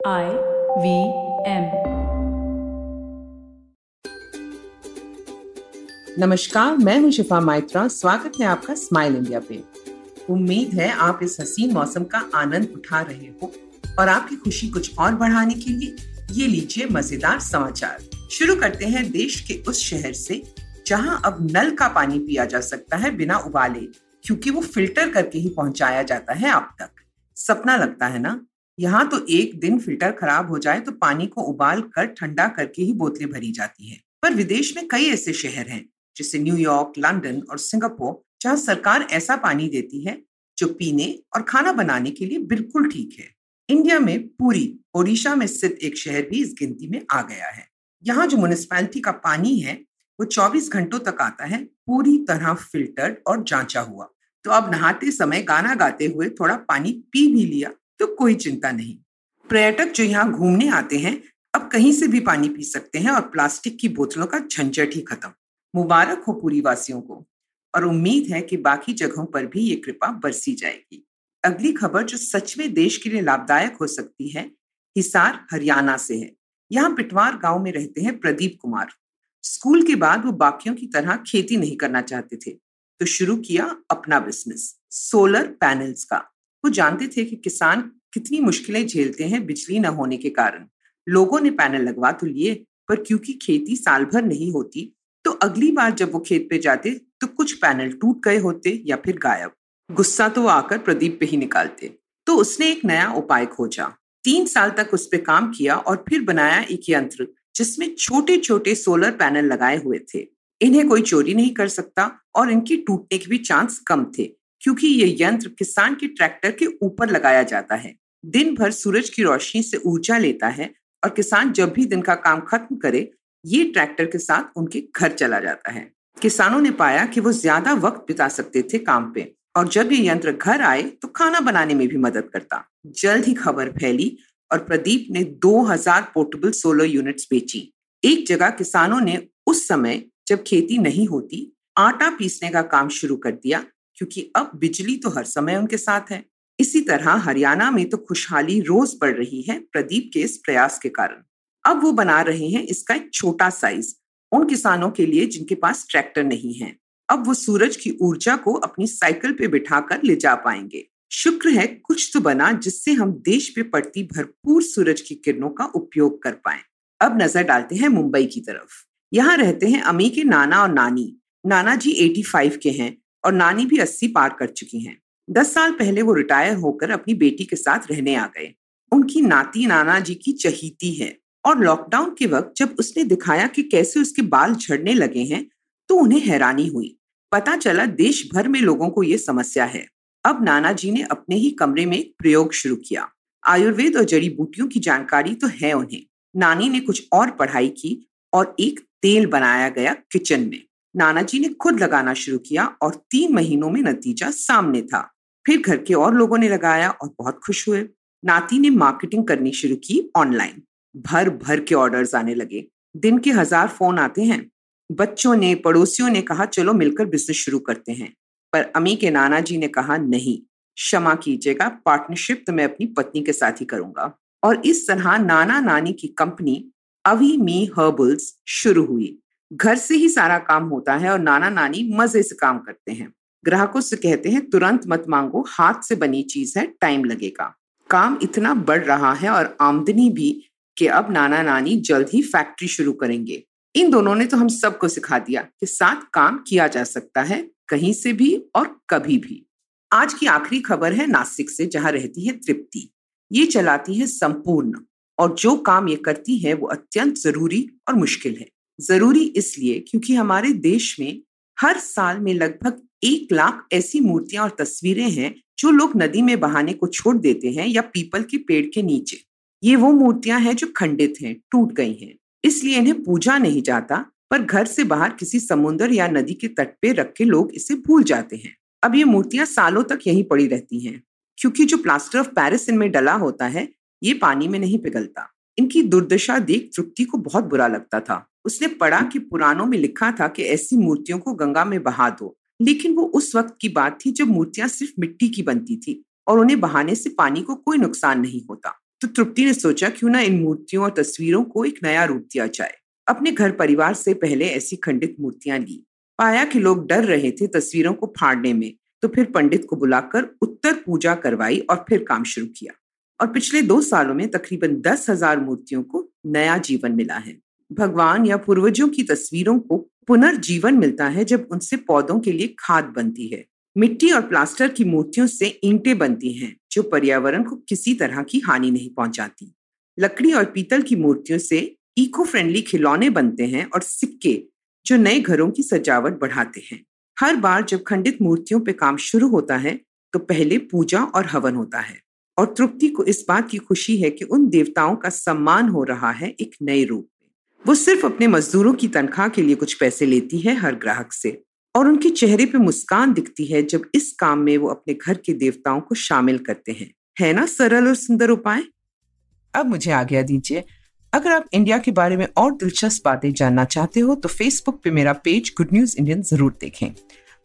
I V M नमस्कार, मैं हूँ शिफा माइत्रा। स्वागत है आपका स्माइल इंडिया पे। उम्मीद है आप इस हसीन मौसम का आनंद उठा रहे हो और आपकी खुशी कुछ और बढ़ाने के लिए ये लीजिए मज़ेदार समाचार। शुरू करते हैं देश के उस शहर से जहाँ अब नल का पानी पिया जा सकता है बिना उबाले, क्योंकि वो फ़िल्टर करके ही पहुँचाया जाता है आप तक। सपना लगता है ना? यहाँ तो एक दिन फ़िल्टर खराब हो जाए तो पानी को उबाल कर ठंडा करके ही बोतलें भरी जाती है। पर विदेश में कई ऐसे शहर हैं, जैसे न्यूयॉर्क लंदन और सिंगापुर, जहाँ सरकार ऐसा पानी देती है जो पीने और खाना बनाने के लिए बिल्कुल ठीक है। इंडिया में पूरी ओडिशा में स्थित एक शहर भी इस गिनती में आ गया है। यहाँ जो म्यूनिसपैलिटी का पानी है, वो 24 घंटों तक आता है, पूरी तरह फिल्टर्ड और जांचा हुआ। तो अब नहाते समय गाना गाते हुए थोड़ा पानी पी भी लिया तो कोई चिंता नहीं। पर्यटक जो यहाँ घूमने आते हैं, अब कहीं से भी पानी पी सकते हैं और प्लास्टिक की बोतलों का झंझट ही खत्म। मुबारक हो पूरी वासियों को। और उम्मीद है कि बाकी जगहों पर भी ये कृपा बरसी जाएगी। अगली खबर जो सच में देश के लिए लाभदायक हो सकती है, हिसार, हरियाणा से है। यहाँ पिटवार गाँव में रहते हैं प्रदीप कुमार। स्कूल के बाद वो बाकियों की तरह खेती नहीं करना चाहते थे। तो शुरू किया अपना बिज़नेस सोलर पैनल्स का। वो जानते थे कि किसान कितनी मुश्किलें झेलते हैं बिजली न होने के कारण। लोगों ने पैनल लगवा तो लिए, पर क्योंकि खेती साल भर नहीं होती तो अगली बार जब वो खेत पे जाते तो कुछ पैनल टूट गए होते या फिर गायब। गुस्सा तो आकर प्रदीप पे ही निकालते। तो उसने एक नया उपाय खोजा। तीन साल तक उस पर काम किया और फिर बनाया एक यंत्र, जिसमें छोटे छोटे सोलर पैनल लगाए हुए थे। इन्हें कोई चोरी नहीं कर सकता और इनके टूटने के भी चांस कम थे। क्योंकि ये यंत्र किसान के ट्रैक्टर के ऊपर लगाया जाता है। दिन भर सूरज की रोशनी से ऊर्जा लेता है और किसान जब भी दिन का काम खत्म करे, ये ट्रैक्टर के साथ उनके घर चला जाता है। किसानों ने पाया कि वो ज़्यादा वक्त बिता सकते थे काम पे और जब ये यंत्र घर आए तो खाना बनाने में भी मदद करता। जल्द ही खबर फैली और प्रदीप ने 2000 पोर्टेबल सोलर यूनिट्स बेची। एक जगह किसानों ने उस समय जब खेती नहीं होती, आटा पीसने का काम शुरू कर दिया क्योंकि अब बिजली तो हर समय उनके साथ है। इसी तरह हरियाणा में तो खुशहाली रोज बढ़ रही है प्रदीप के इस प्रयास के कारण। अब वो बना रहे हैं इसका एक छोटा साइज़ उन किसानों के लिए जिनके पास ट्रैक्टर नहीं है। अब वो सूरज की ऊर्जा को अपनी साइकिल पे बिठाकर ले जा पाएँगे। शुक्र है कुछ तो बना जिससे हम देश पे पड़ती भरपूर सूरज की किरणों का उपयोग कर पाए। अब नज़र डालते हैं मुंबई की तरफ़। यहाँ रहते हैं अमी के नाना और नानी। नाना जी 85 के हैं। और नानी भी 80 पार कर चुकी हैं। दस साल पहले वो रिटायर होकर अपनी बेटी के साथ रहने आ गए। उनकी नाती नाना जी की चहीती है और लॉकडाउन के वक्त जब उसने दिखाया कि कैसे उसके बाल झड़ने लगे हैं तो उन्हें हैरानी हुई। पता चला देश भर में लोगों को ये समस्या है। अब नाना जी ने अपने ही कमरे में एक प्रयोग शुरू किया। आयुर्वेद और जड़ी बूटियों की जानकारी तो है उन्हें। नानी ने कुछ और पढ़ाई की और एक तेल बनाया गया किचन में। नाना जी ने खुद लगाना शुरू किया और तीन महीनों में नतीजा सामने था। फिर घर के और लोगों ने लगाया और बहुत खुश हुए। नाती ने मार्केटिंग करनी शुरू की ऑनलाइन। भर भर के ऑर्डर्स आने लगे। दिन के हज़ार फ़ोन आते हैं। बच्चों ने, पड़ोसियों ने कहा, चलो मिलकर बिज़नेस शुरू करते हैं। पर अमी के नाना जी ने कहा, नहीं, क्षमा कीजिएगा पार्टनरशिप तो मैं अपनी पत्नी के साथ ही करूँगा। और इस तरह नाना नानी की कंपनी अवी मी हर्बल्स शुरू हुई। घर से ही सारा काम होता है और नाना नानी मज़े से काम करते हैं। ग्राहकों से कहते हैं, तुरंत मत मांगो, हाथ से बनी चीज़ है, टाइम लगेगा। काम इतना बढ़ रहा है और आमदनी भी कि अब नाना नानी जल्द ही फैक्ट्री शुरू करेंगे। इन दोनों ने तो हम सबको सिखा दिया कि साथ काम किया जा सकता है, कहीं से भी और कभी भी। आज की आखिरी खबर है नासिक से, जहाँ रहती है तृप्ति। ये चलाती है संपूर्ण और जो काम ये करती है वो अत्यंत ज़रूरी और मुश्किल है। ज़रूरी इसलिए क्योंकि हमारे देश में हर साल में लगभग एक लाख ऐसी मूर्तियाँ और तस्वीरें हैं जो लोग नदी में बहाने को छोड़ देते हैं या पीपल के पेड़ के नीचे। ये वो मूर्तियाँ हैं जो खंडित हैं, टूट गई हैं। इसलिए इन्हें पूजा नहीं जाता, पर घर से बाहर किसी समुद्र या नदी के तट पे रख के लोग इसे भूल जाते हैं। अब ये मूर्तियाँ सालों तक यहीं पड़ी रहती हैं, क्योंकि जो प्लास्टर ऑफ़ पेरिस इनमें डला होता है, ये पानी में नहीं पिघलता। इनकी दुर्दशा देख तृप्ति को बहुत बुरा लगता था। उसने पढ़ा कि पुराणों में लिखा था कि ऐसी मूर्तियों को गंगा में बहा दो। लेकिन वो उस वक्त की बात थी जब मूर्तियाँ सिर्फ़ मिट्टी की बनती थी और उन्हें बहाने से पानी को कोई नुकसान नहीं होता। तो तृप्ति ने सोचा, क्यों ना इन मूर्तियों और तस्वीरों को एक नया रूप दिया जाए? अपने घर परिवार से पहले ऐसी खंडित मूर्तियाँ ली। पाया कि लोग डर रहे थे तस्वीरों को फाड़ने में तो फिर पंडित को बुलाकर उत्तर पूजा करवाई और फिर काम शुरू किया। और पिछले दो सालों में तकरीबन दस हज़ार मूर्तियों को नया जीवन मिला है। भगवान या पूर्वजों की तस्वीरों को पुनर्जीवन मिलता है जब उनसे पौधों के लिए खाद बनती है। मिट्टी और प्लास्टर की मूर्तियों से ईंटें बनती हैं, जो पर्यावरण को किसी तरह की हानि नहीं पहुंचाती। लकड़ी और पीतल की मूर्तियों से इको फ्रेंडली खिलौने बनते हैं और सिक्के, जो नए घरों की सजावट बढ़ाते हैं। हर बार जब खंडित मूर्तियों पे काम शुरू होता है तो पहले पूजा और हवन होता है। और तृप्ति को इस बात की खुशी है कि उन देवताओं का सम्मान हो रहा है एक नए रूप। वो सिर्फ़ अपने मजदूरों की तनख्वाह के लिए कुछ पैसे लेती है हर ग्राहक से, और उनके चेहरे पे मुस्कान दिखती है जब इस काम में वो अपने घर के देवताओं को शामिल करते हैं। है ना, सरल और सुंदर उपाय? अब मुझे आज्ञा दीजिए, अगर आप इंडिया के बारे में और दिलचस्प बातें जानना चाहते हो तो फेसबुक पे मेरा पेज गुड न्यूज़ इंडियन ज़रूर देखें।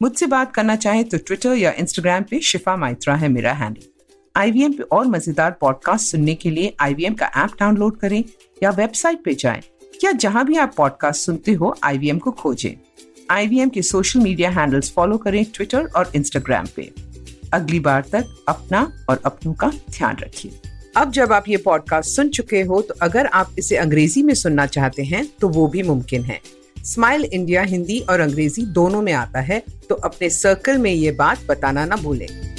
मुझसे बात करना चाहे तो ट्विटर या इंस्टाग्राम पे शिफा माइत्रा है मेरा हैंडल आईवीएम पे और मज़ेदार पॉडकास्ट सुनने के लिए आईवीएम का ऐप डाउनलोड करें या वेबसाइट पे जाएँ। या जहाँ भी आप पॉडकास्ट सुनते हो आईवीएम को खोजें। आईवीएम के सोशल मीडिया हैंडल्स फॉलो करें ट्विटर और इंस्टाग्राम पे। अगली बार तक अपना और अपनों का ध्यान रखिए। अब जब आप ये पॉडकास्ट सुन चुके हो तो अगर आप इसे अंग्रेज़ी में सुनना चाहते हैं तो वो भी मुमकिन है। स्माइल इंडिया हिंदी और अंग्रेज़ी दोनों में आता है तो अपने सर्कल में ये बात बताना ना भूलें।